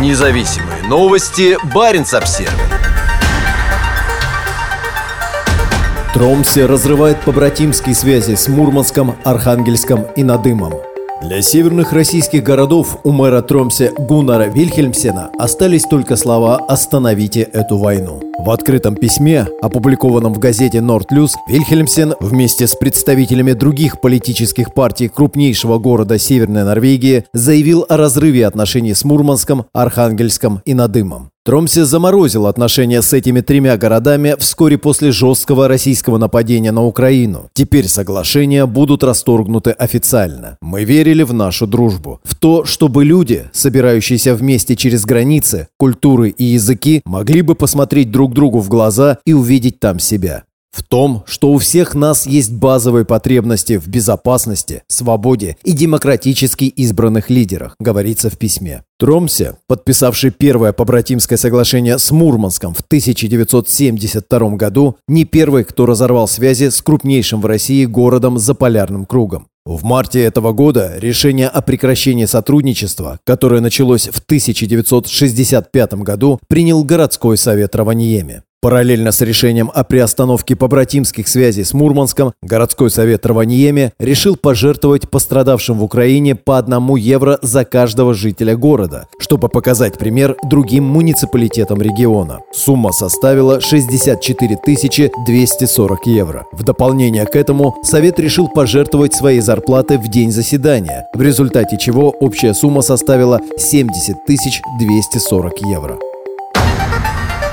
Независимые новости. Барин обсерва Тромсе разрывает побратимские связи с Мурманском, Архангельском и Надымом. Для северных российских городов у мэра Тромсе Гуннара Вильхельмсена остались только слова «Остановите эту войну». В открытом письме, опубликованном в газете «Нордлюс», Вильхельмсен вместе с представителями других политических партий крупнейшего города Северной Норвегии заявил о разрыве отношений с Мурманском, Архангельском и Надымом. Тромсе заморозил отношения с этими тремя городами вскоре после жесткого российского нападения на Украину. Теперь соглашения будут расторгнуты официально. Мы верили в нашу дружбу, в то, чтобы люди, собирающиеся вместе через границы, культуры и языки, могли бы посмотреть друг другу в глаза и увидеть там себя. В том, что у всех нас есть базовые потребности в безопасности, свободе и демократически избранных лидерах, говорится в письме. Тромсе, подписавший первое побратимское соглашение с Мурманском в 1972 году, не первый, кто разорвал связи с крупнейшим в России городом за полярным кругом. В марте этого года решение о прекращении сотрудничества, которое началось в 1965 году, принял городской совет Раваньеме. Параллельно с решением о приостановке побратимских связей с Мурманском, городской совет Раваньеме решил пожертвовать пострадавшим в Украине по одному евро за каждого жителя города, чтобы показать пример другим муниципалитетам региона. Сумма составила 64 240 евро. В дополнение к этому совет решил пожертвовать свои зарплаты в день заседания, в результате чего общая сумма составила 70 240 евро.